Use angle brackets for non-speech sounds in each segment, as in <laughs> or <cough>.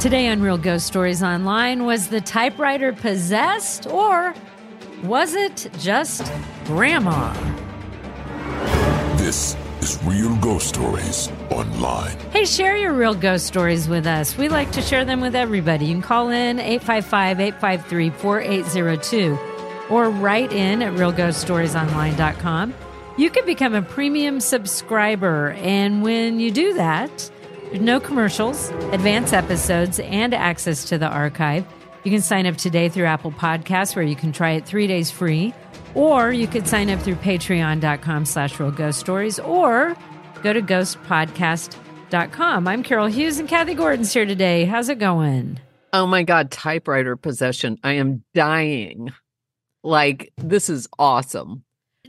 Today on Real Ghost Stories Online was the typewriter possessed or was it just grandma? This is Real Ghost Stories Online. Hey, share your real ghost stories with us. We like to share them with everybody. You can call in 855 853 4802 or write in at realghoststoriesonline.com. You can become a premium subscriber, and when you do that, no commercials, advance episodes, and access to the archive. You can sign up today through Apple Podcasts, where you can try it three days free. Or you could sign up through patreon.com slash real ghost stories or go to ghostpodcast.com. I'm Carol Hughes and Kathy Gordon's here today. How's it going? Oh my God, typewriter possession. I am dying. Like, this is awesome.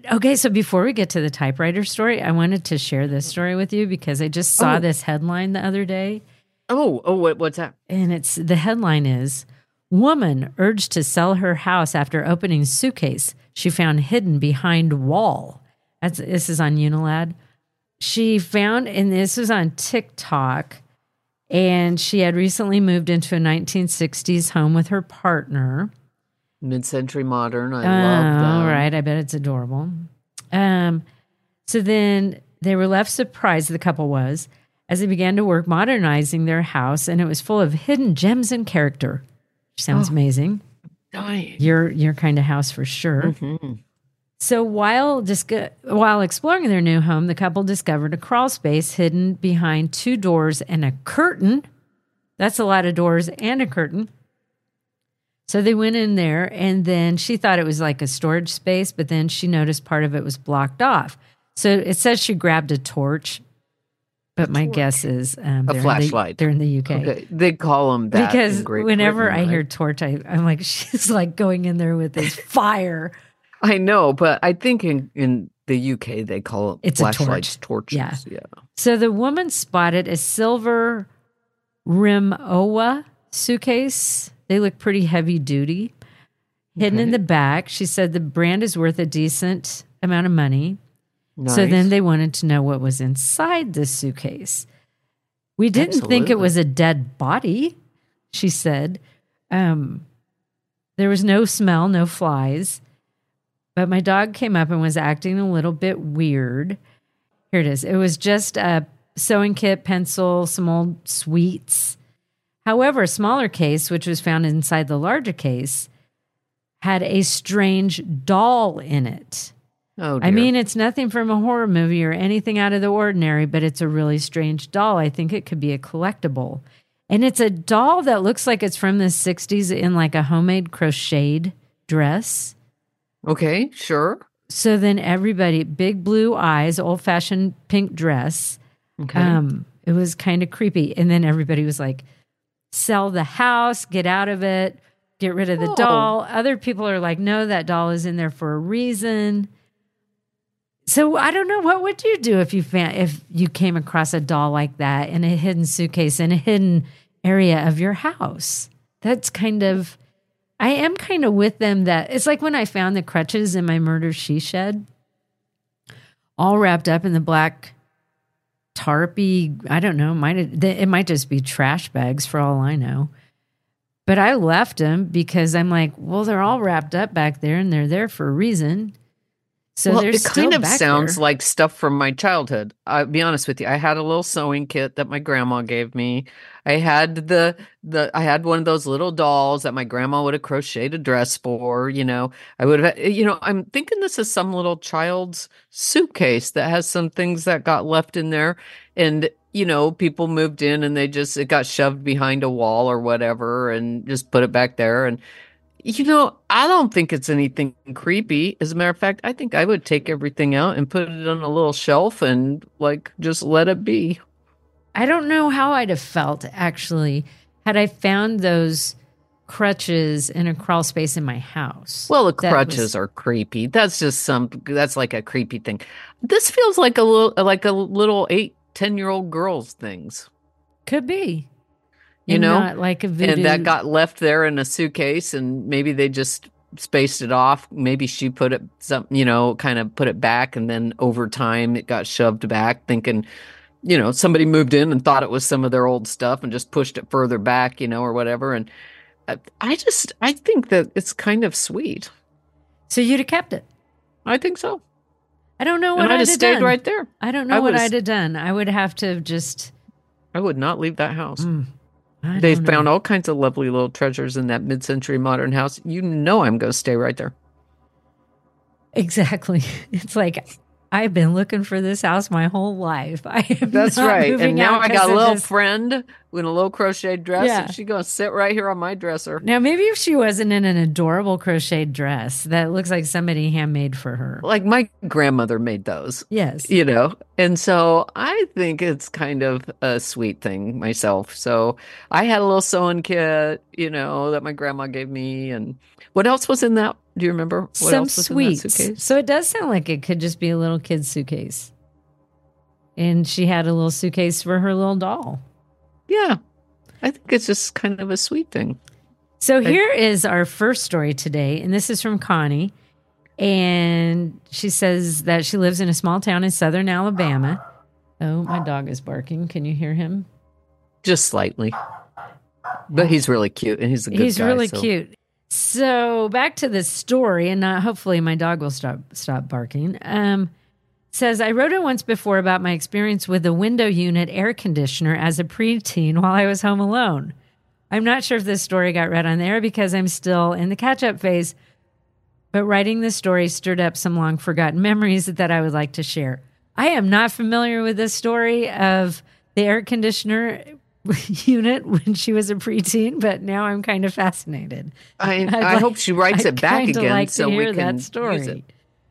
Okay, so before we get to the typewriter story, I wanted to share this story with you because I just saw Oh. this headline the other day. Oh, oh, what, what's that? And it's the headline is Woman urged to sell her house after opening suitcase she found hidden behind wall. That's, this is on Unilad. She found, and this was on TikTok, and she had recently moved into a 1960s home with her partner. Mid century modern. I love that. All right, I bet it's adorable. Um, so then they were left surprised, the couple was, as they began to work modernizing their house, and it was full of hidden gems and character. Sounds Oh. amazing. Dying. Your your kind of house for sure. Mhm. So while dis- while exploring their new home, the couple discovered a crawl space hidden behind two doors and a curtain. That's a lot of doors and a curtain. So they went in there, and then she thought it was like a storage space, but then she noticed part of it was blocked off. So it says she grabbed a torch, but my guess is um, A they're in the- flashlight. they're in the UK Okay. They call them that. because whenever Britain, I right? hear torch, I, I'm like, <laughs> she's like going in there with this <laughs> fire. I know, but I think in, in the UK they call it It's a flashlights, torch. torches. Yeah. yeah. So the woman spotted a silver Rimowa suitcase. They look pretty heavy duty. Hidden in the back. She said the brand is worth a decent amount of money. So then they wanted to know what was inside this suitcase, We didn't think it was a dead body, she said. Um, there was no smell, no flies. But my dog came up and was acting a little bit weird. Here it is. It was just a sewing kit, pencil, some old sweets. However, a smaller case, which was found inside the larger case, had a strange doll in it. Oh, dear. I mean, it's nothing from a horror movie or anything out of the ordinary, but it's a really strange doll. I think it could be a collectible. And it's a doll that looks like it's from the 60s in like a homemade crocheted dress. okay, sure. So then everybody, big blue eyes, old fashioned pink dress. Okay. Um, it was kind of creepy. And then everybody was like, sell the house, get out of it, get rid of the Oh. doll. Other people are like, no, that doll is in there for a reason. So I don't know what would you do if you found if you came across a doll like that in a hidden suitcase in a hidden area of your house. That's kind of I am kind of with them that it's like when I found the crutches in my murder she shed all wrapped up in the black tarpy, I don't know, might it might just be trash bags for all I know. But I left them because I'm like, well, they're all wrapped up back there and they're there for a reason. So well, it kind of sounds there. like stuff from my childhood. I'll be honest with you. I had a little sewing kit that my grandma gave me. I had the the I had one of those little dolls that my grandma would have crocheted a dress for. You know, I would have. You know, I'm thinking this is some little child's suitcase that has some things that got left in there, and you know, people moved in and they just it got shoved behind a wall or whatever, and just put it back there and. You know, I don't think it's anything creepy. As a matter of fact, I think I would take everything out and put it on a little shelf and like just let it be. I don't know how I'd have felt actually had I found those crutches in a crawl space in my house. Well, the crutches was- are creepy. That's just some that's like a creepy thing. This feels like a little like a little eight, ten year old girl's things. could be. You And know? like a voodoo. And that got left there in a suitcase and maybe they just spaced it off. Maybe she put it some you know, kind of put it back and then over time it got shoved back thinking you know, somebody moved in and thought it was some of their old stuff and just pushed it further back, you know, or whatever. And I, I just, I think that it's kind of sweet. so you'd have kept it. I think so. I don't know what I'd just have stayed done. right there. I don't know I what I'd have done. I would have to just. I would not leave that house. Mm, they know. found all kinds of lovely little treasures in that mid-century modern house. You know, I'm going to stay right there. exactly. <laughs> It's like I've been looking for this house my whole life. <laughs> I That's right. And now I got a little friend in a little crocheted dress, Yeah. and she's going to sit right here on my dresser. Now, maybe if she wasn't in an adorable crocheted dress that looks like somebody handmade for her. Like my grandmother made those. Yes. you know and so i think it's kind of a sweet thing myself so i had a little sewing kit you know that my grandma gave me and what else was in that do you remember what Some else was in that sweets. suitcase? So it does sound like it could just be a little kid's suitcase. And she had a little suitcase for her little doll. Yeah i think it's just kind of a sweet thing So here is our first story today, and this is from Connie. And she says that she lives in a small town in southern Alabama. Oh, my dog is barking. Can you hear him? just slightly but he's really cute and he's a good He's guy, really so- cute. So back to the story, and uh, hopefully my dog will stop stop barking. Um, says I wrote it once before about my experience with the window unit air conditioner as a preteen while I was home alone. I'm not sure if this story got read on there because I'm still in the catch up phase, but writing this story stirred up some long forgotten <laughs> memories that I would like to share. I am not familiar with this story of the air conditioner <laughs> unit when she was a preteen, but now I'm kind of fascinated. i, <laughs> I'd like- hope she writes I'd it back again like so we can that story. use it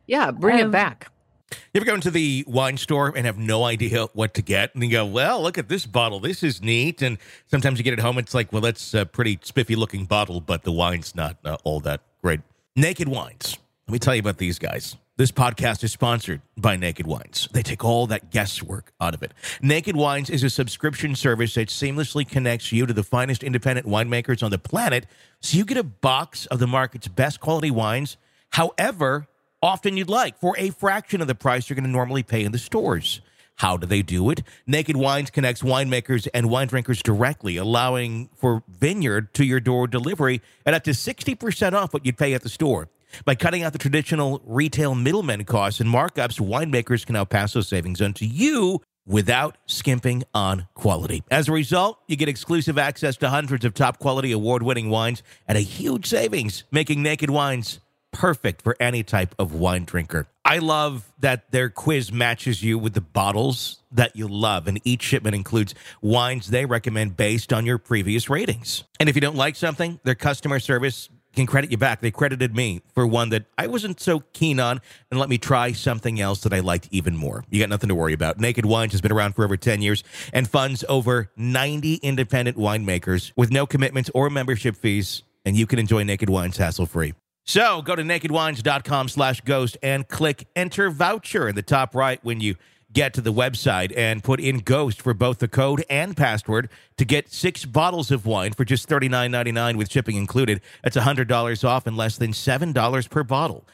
yeah bring Um, it back You ever go into the wine store and have no idea what to get? And you go, well, look at this bottle. This is neat. And sometimes you get it home. It's like, well, that's a pretty spiffy looking bottle, but the wine's not uh, all that great. Naked Wines. Let me tell you about these guys. This podcast is sponsored by Naked Wines. They take all that guesswork out of it. Naked Wines is a subscription service that seamlessly connects you to the finest independent winemakers on the planet so you get a box of the market's best quality wines, however often you'd like, for a fraction of the price you're going to normally pay in the stores. How do they do it? Naked Wines connects winemakers and wine drinkers directly, allowing for vineyard to your door delivery at up to 60% off what you'd pay at the store. By cutting out the traditional retail middlemen costs and markups, winemakers can now pass those savings on to you without skimping on quality. As a result, you get exclusive access to hundreds of top quality award winning wines at a huge savings, making Naked Wines perfect for any type of wine drinker. I love that their quiz matches you with the bottles that you love, and each shipment includes wines they recommend based on your previous ratings. And if you don't like something, their customer service can credit you back. They credited me for one that I wasn't so keen on and let me try something else that I liked even more. You got nothing to worry about. Naked Wines has been around for over 10 years and funds over 90 independent winemakers with no commitments or membership fees, and you can enjoy Naked Wines hassle free. So go to nakedwines.com slash ghost and click enter voucher in the top right when you get to the website and put in ghost for both the code and password to get six bottles of wine for just $39.99 with shipping included. That's $100 off and less than $7 per bottle.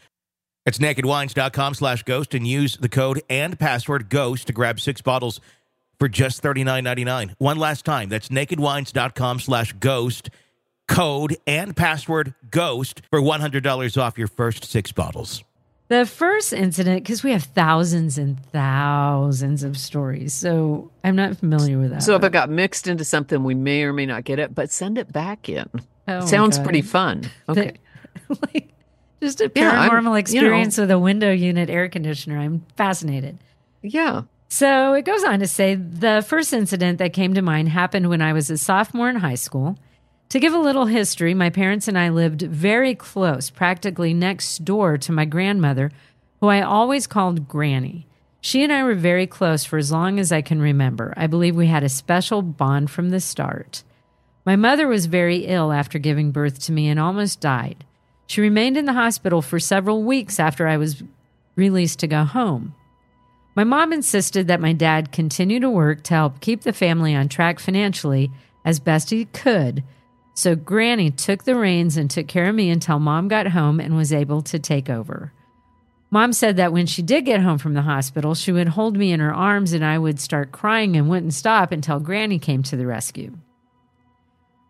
It's nakedwines.com slash ghost and use the code and password ghost to grab six bottles for just $39.99. One last time, that's nakedwines.com slash ghost code and password ghost for $100 off your first six bottles. The first incident, because we have thousands and thousands of stories, so I'm not familiar with that. So if it got mixed into something, we may or may not get it, but send it back in. Oh Sounds pretty fun. Okay. <laughs> like, just a Yeah, I'm- paranormal you know- experience with a window unit air conditioner. I'm fascinated. yeah. So it goes on to say the first incident that came to mind happened when I was a sophomore in high school. To give a little history, my parents and I lived very close, practically next door to my grandmother, who I always called Granny. She and I were very close for as long as I can remember. I believe we had a special bond from the start. My mother was very ill after giving birth to me and almost died. She remained in the hospital for several weeks after I was released to go home. My mom insisted that my dad continue to work to help keep the family on track financially as best he could. So Granny took the reins and took care of me until mom got home and was able to take over. Mom said that when she did get home from the hospital, she would hold me in her arms and I would start crying and wouldn't stop until Granny came to the rescue.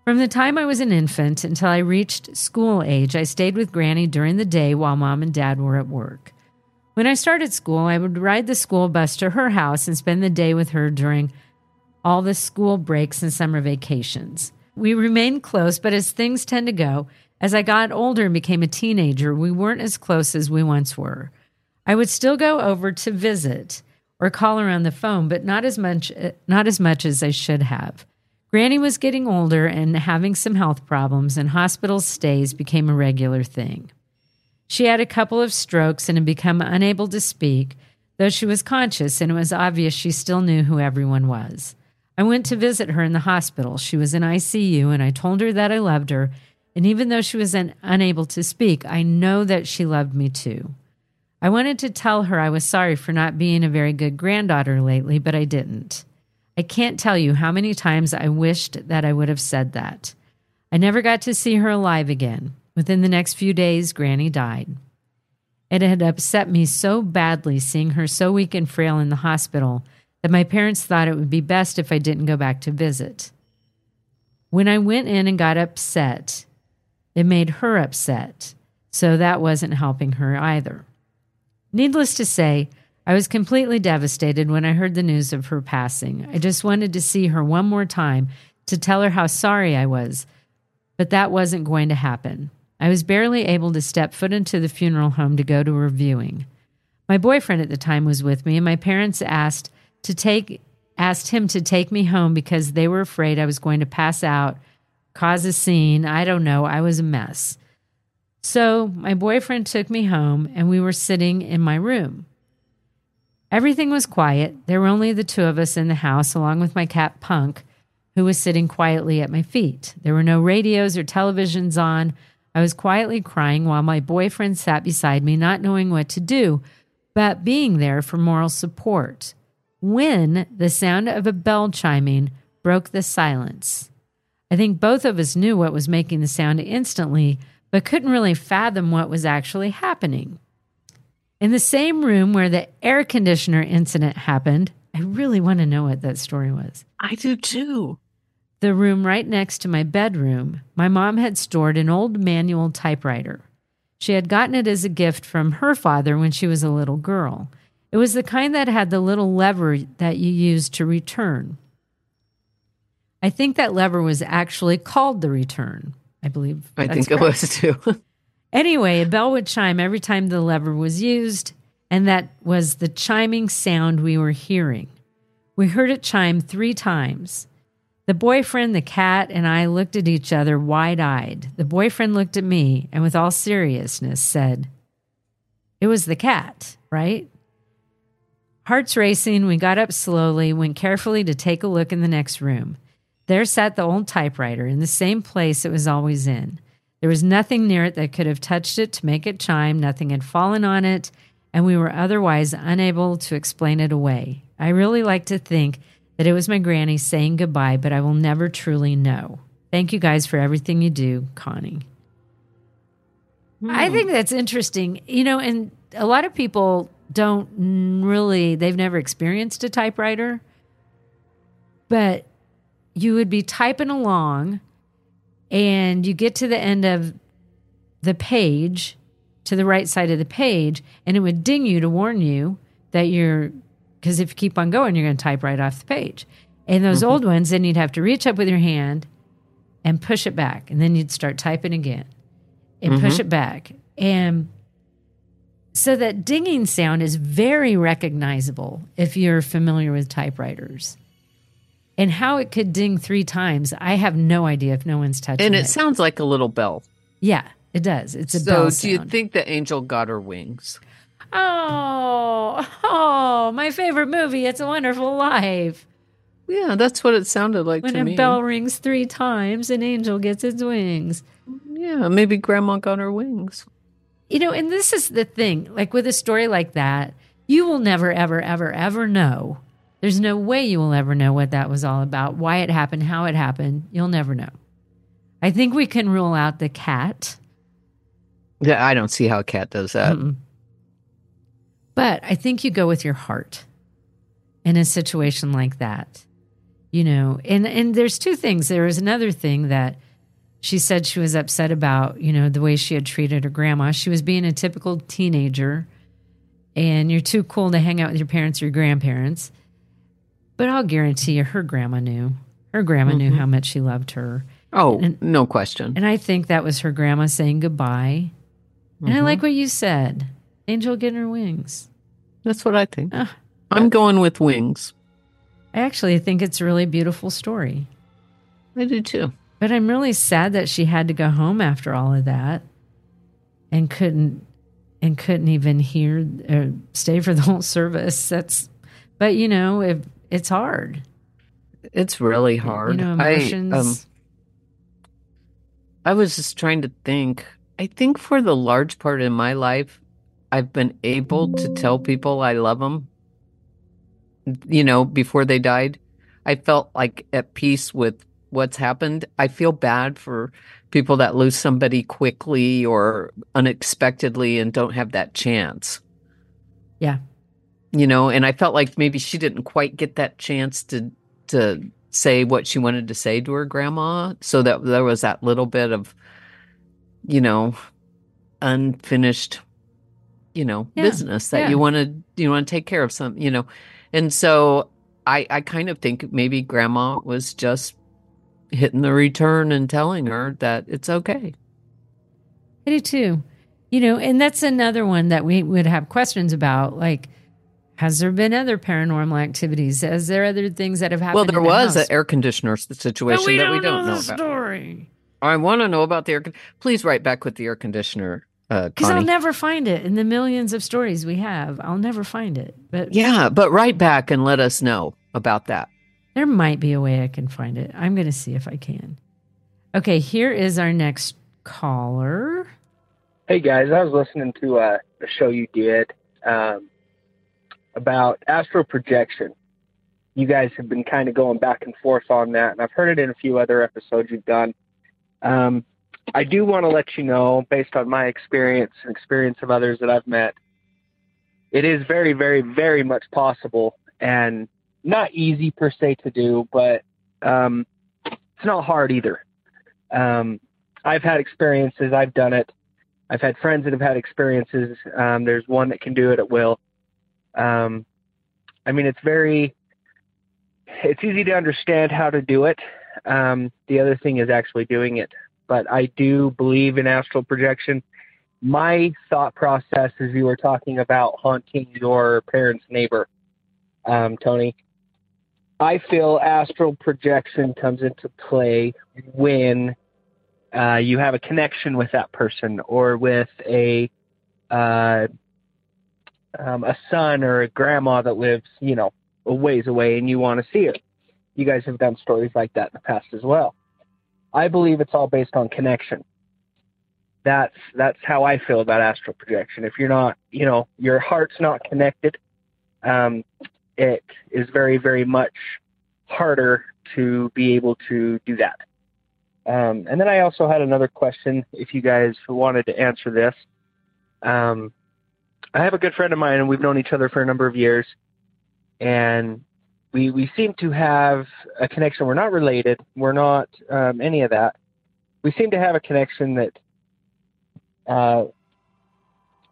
From the time I was an infant until I reached school age, I stayed with Granny during the day while mom and dad were at work. When I started school, I would ride the school bus to her house and spend the day with her during all the school breaks and summer vacations. We remained close, but as things tend to go, as I got older and became a teenager, we weren't as close as we once were. I would still go over to visit or call her on the phone, but not as much eh, not as much as I should have. Granny was getting older and having some health problems, and hospital stays became a regular thing. She had a couple of strokes and had become unable to speak, though she was conscious and it was obvious she still knew who everyone was. I went to visit her in the hospital. She was in ICU, and I told her that I loved her. And even though she was un- unable to speak, I know that she loved me too. I wanted to tell her I was sorry for not being a very good granddaughter lately, but I didn't. I can't tell you how many times I wished that I would have said that. I never got to see her alive again. Within the next few days, Granny died. It had upset me so badly seeing her so weak and frail in the hospital that my parents thought it would be best if I didn't go back to visit. When I went in and got upset, it made her upset, so that wasn't helping her either. Needless to say, I was completely devastated when I heard the news of her passing. I just wanted to see her one more time to tell her how sorry I was, but that wasn't going to happen. I was barely able to step foot into the funeral home to go to her viewing. My boyfriend at the time was with me, and my parents asked to take asked him to take me home because they were afraid I was going to pass out, cause a scene. I don't know. I was a mess. So my boyfriend took me home, and we were sitting in my room. Everything was quiet. There were only the two of us in the house, along with my cat Punk, who was sitting quietly at my feet. There were no radios or televisions on. I was quietly crying while my boyfriend sat beside me, not knowing what to do, but being there for moral support. When the sound of a bell chiming broke the silence. I think both of us knew what was making the sound instantly, but couldn't really fathom what was actually happening. In the same room where the air conditioner incident happened, I really want to know what that story was. I do too. The room right next to my bedroom, my mom had stored an old manual typewriter. She had gotten it as a gift from her father when she was a little girl. It was the kind that had the little lever that you used to return. I think that lever was actually called the return. I believe. I think it was too. <laughs> Anyway, a bell would chime every time the lever was used, and that was the chiming sound we were hearing. We heard it chime three times. The boyfriend, the cat, and I looked at each other wide eyed. The boyfriend looked at me and, with all seriousness, said, It was the cat, right? Hearts racing, we got up slowly, went carefully to take a look in the next room. There sat the old typewriter in the same place it was always in. There was nothing near it that could have touched it to make it chime, nothing had fallen on it, and we were otherwise unable to explain it away. I really like to think that it was my granny saying goodbye, but I will never truly know. Thank you guys for everything you do, Connie. Hmm. I think that's interesting. You know, and a lot of people don't really, they've never experienced a typewriter, but you would be typing along and you get to the end of the page to the right side of the page and it would ding you to warn you that you're because if you keep on going you're going to type right off the page. And those mm-hmm. old ones then you'd have to reach up with your hand and push it back and then you'd start typing again and push mm-hmm. it back. And so that dinging sound is very recognizable if you're familiar with typewriters and how it could ding three times i have no idea if no one's touching it. and it it sounds like a little bell. yeah it does it's a So, bell So, do you think the angel got her wings? Oh, <laughs> oh, my favorite movie, It's a Wonderful Life. Yeah, that's what it sounded like When to a bell rings three times, an angel gets its wings. yeah, maybe grandma got her wings. You know, and this is the thing like with a story like that, you will never, ever, ever, ever know. There's no way you will ever know what that was all about, why it happened, how it happened. You'll never know. I think we can rule out the cat. Yeah, I don't see how a cat does that. Mm-mm. But I think you go with your heart in a situation like that. You know, and and there's two things. There is another thing that she said she was upset about, you know, the way she had treated her grandma. She was being a typical teenager and you're too cool to hang out with your parents or your grandparents. But I'll guarantee you her grandma knew. Her grandma knew how much she loved her. Oh, And- no question. And I think that was her grandma saying goodbye. And I like what you said. Angel getting her wings. That's what I think. Ah, I'm going with wings. I actually think it's a really beautiful story. I do too. But I'm really sad that she had to go home after all of that and couldn't and couldn't even hear or stay for the whole service. That's but you know, if it's hard. It's really hard. You know, I, emotions. um, I was just trying to think. I think for the large part in my life, I've been able to tell people I love them. You know, before they died, I felt like at peace with what's happened. I feel bad for people that lose somebody quickly or unexpectedly and don't have that chance. Yeah. You know, and I felt like maybe she didn't quite get that chance to to say what she wanted to say to her grandma so that there was that little bit of you know unfinished you know Yeah, business that yeah. you want to you want to take care of some you know and so i i kind of think maybe grandma was just hitting the return and telling her that it's okay I do too. You know, and that's another one that we would have questions about. Like, has there been other paranormal activities? Has there other things that have happened? well there the was house? an air conditioner situation we that we don't know know, about story i want to know about the air con- please write back with the air conditioner uh because I'll never find it in the millions of stories we have. I'll never find it, but yeah but write back and let us know about that there might be a way I can find it. I'm going to see if I can. Okay, here is our next caller. Hey guys, I was listening to uh, a show you did um, about astral projection. You guys have been kind of going back and forth on that, and I've heard it in a few other episodes you've done. Um, I do want to let you know, based on my experience and experience of others that I've met, it is very, very, very much possible. And not easy per se to do, but um, it's not hard either. Um, I've had experiences. I've done it. I've had friends that have had experiences. Um, there's one that can do it at will. Um, I mean, it's very, it's easy to understand how to do it. Um, the other thing is actually doing it. But I do believe in astral projection. My thought process, as you were talking about haunting your parents' neighbor, um, Tony, I feel astral projection comes into play when uh, you have a connection with that person or with a uh, um, a son or a grandma that lives, you know, a ways away and you want to see her. You guys have done stories like that in the past as well. I believe it's all based on connection. That's that's how I feel about astral projection. If you're not, you know, your heart's not connected, um, it is very very much harder to be able to do that. Um, and then I also had another question. If you guys wanted to answer this, um, I have a good friend of mine, and we've known each other for a number of years, and we we seem to have a connection. We're not related. We're not um, any of that. We seem to have a connection that uh,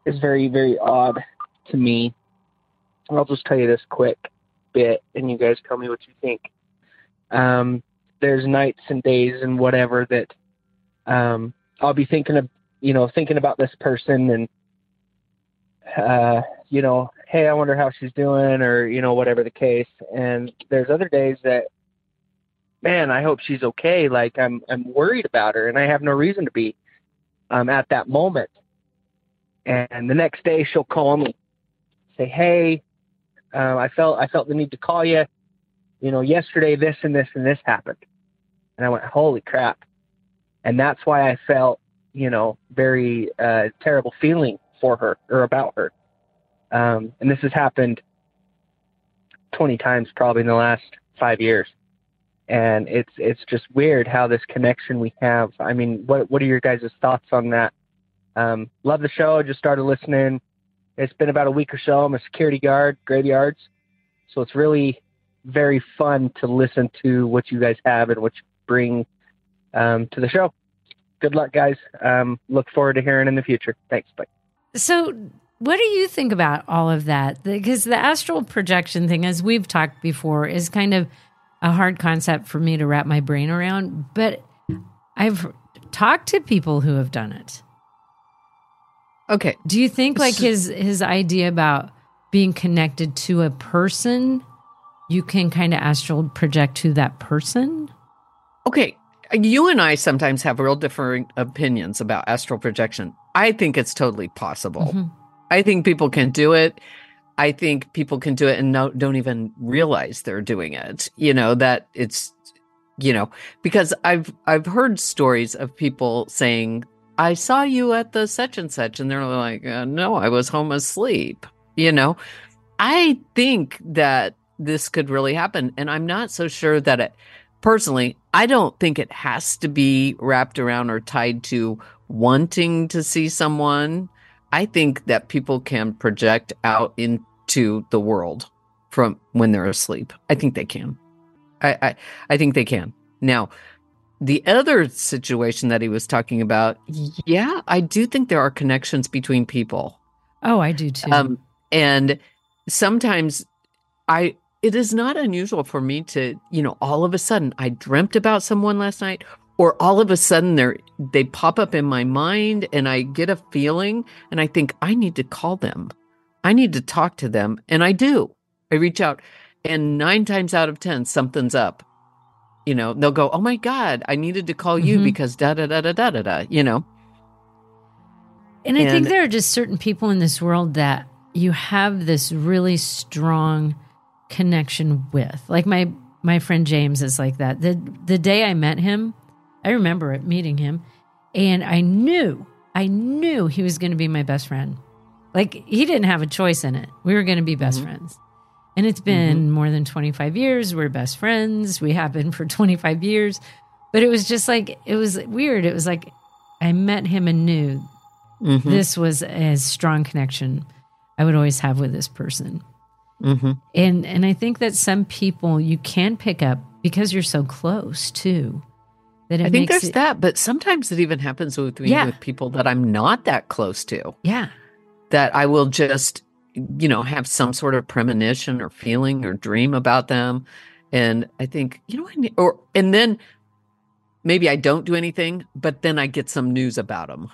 is very very odd to me. I'll just tell you this quick bit, and you guys tell me what you think. Um, there's nights and days and whatever that um, I'll be thinking of, you know, thinking about this person and, uh, you know, hey, I wonder how she's doing or, you know, whatever the case. And there's other days that, man, I hope she's okay. Like I'm, I'm worried about her and I have no reason to be, um, at that moment. And the next day she'll call me, say, hey, uh, I felt, I felt the need to call you. You know, yesterday this and this and this happened and I went, holy crap. And that's why I felt, you know, very uh, terrible feeling for her or about her. Um, and this has happened 20 times probably in the last five years. And it's it's just weird how this connection we have. I mean, what what are your guys' thoughts on that? Um, love the show. Just started listening. It's been about a week or so. I'm a security guard, graveyards, so it's really very fun to listen to what you guys have and what you bring um, to the show. Good luck, guys. Um, look forward to hearing in the future. Thanks. Bye. So, what do you think about all of that? Because the astral projection thing, as we've talked before, is kind of a hard concept for me to wrap my brain around. But I've talked to people who have done it. Okay. Do you think like his his idea about being connected to a person, you can kind of astral project to that person? Okay. You and I sometimes have real differing opinions about astral projection. I think it's totally possible. Mm-hmm. I think people can do it. I think people can do it and no, don't even realize they're doing it. You know that it's, you know, because I've I've heard stories of people saying, "I saw you at the such and such," and they're like, uh, "No, I was home asleep." You know, I think that this could really happen, and I'm not so sure that it personally, I don't think it has to be wrapped around or tied to wanting to see someone. I think that people can project out into the world from when they're asleep. I think they can. I, I, I think they can. Now, the other situation that he was talking about, yeah, I do think there are connections between people. Oh, I do too. Um, and sometimes I it is not unusual for me to, you know, all of a sudden I dreamt about someone last night or all of a sudden they they pop up in my mind and I get a feeling and I think I need to call them. I need to talk to them and I do. I reach out and 9 times out of 10 something's up. You know, they'll go, "Oh my god, I needed to call you mm-hmm. because da da da da da da da," you know. And I and, think there are just certain people in this world that you have this really strong connection with. Like my my friend James is like that. The the day I met him, I remember it meeting him, and I knew, I knew he was going to be my best friend. Like he didn't have a choice in it. We were going to be best mm-hmm. friends. And it's been mm-hmm. more than 25 years. We're best friends. We have been for <laughs> 25 years. But it was just like it was weird. It was like I met him and knew mm-hmm. this was a strong connection I would always have with this person. Mm-hmm. And and I think that some people you can pick up because you're so close too. That it I think there's it, that, but sometimes it even happens with me Yeah. with people that I'm not that close to. Yeah. That I will just, you know, have some sort of premonition or feeling or dream about them, and I think, you know, I need, or and then maybe I don't do anything, but then I get some news about them.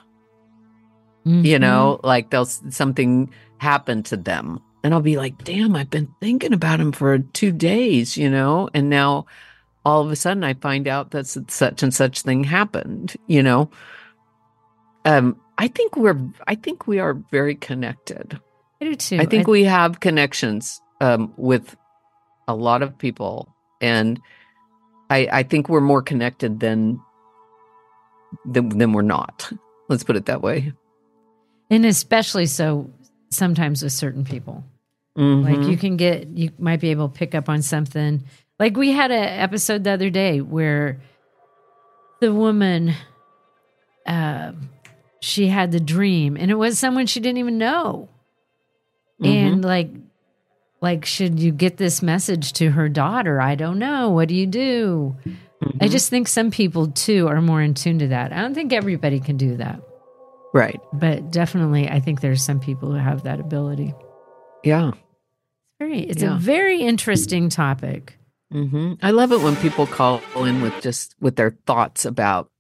You Mhm. know, like they'll something happen to them, and I'll be like, "Damn, I've been thinking about him for two days," you know, and now all of a sudden I find out that such and such thing happened, you know. Um, I think we're, I think we are very connected. I do too. I think we have connections um, with a lot of people, and I, I think we're more connected than than than we're not. <laughs> Let's put it that way. and especially so sometimes with certain people. Like Mhm. you can get, you might be able to pick up on something. Like we had an episode the other day where the woman, uh, she had the dream, and it was someone she didn't even know. And like, like, should you get this message to her daughter? I don't know. What do you do? I just think some people too are more in tune to that. I don't think everybody can do that, right? but definitely, I think there's some people who have that ability. Yeah. Very, it's Yeah. a very interesting topic. hmm I love it when people call in with just with their thoughts about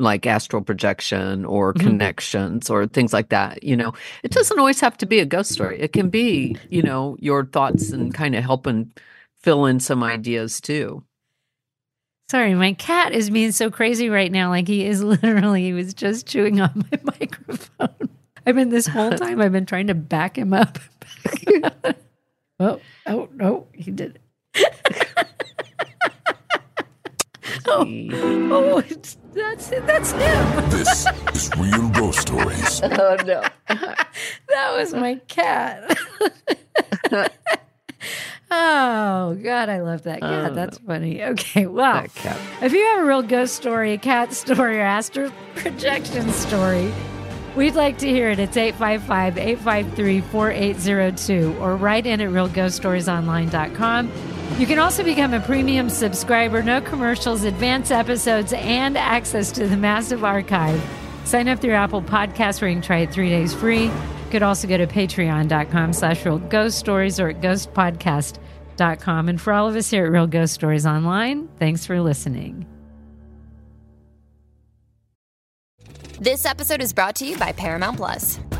like astral projection or Mhm. connections or things like that. You know, it doesn't always have to be a ghost story. It can be, you know, your thoughts and kind of helping fill in some ideas too. Sorry, my cat is being so crazy right now. Like he is <laughs> literally, he was just chewing on my <laughs> microphone. I've been this whole <laughs> time, I've been trying to back him up. oh, oh, no, he did it. oh, oh, it's, that's it. That's him. This is Real Ghost Stories. <laughs> Oh no. <laughs> That was my cat. <laughs> oh God, I love that cat. Oh. That's funny. Okay, well, cat. if you have a real ghost story, a cat story, or astral projection story, we'd like to hear it. It's 855-853-4802 or write in at realghoststoriesonline.com. You can also become a premium subscriber, no commercials, advanced episodes, and access to the massive archive. Sign up through Apple Podcasts where you can try it three days free. You could also go to patreon.com slash real ghost stories or at ghostpodcast.com. And for all of us here at Real Ghost Stories Online, thanks for listening. This episode is brought to you by Paramount Plus.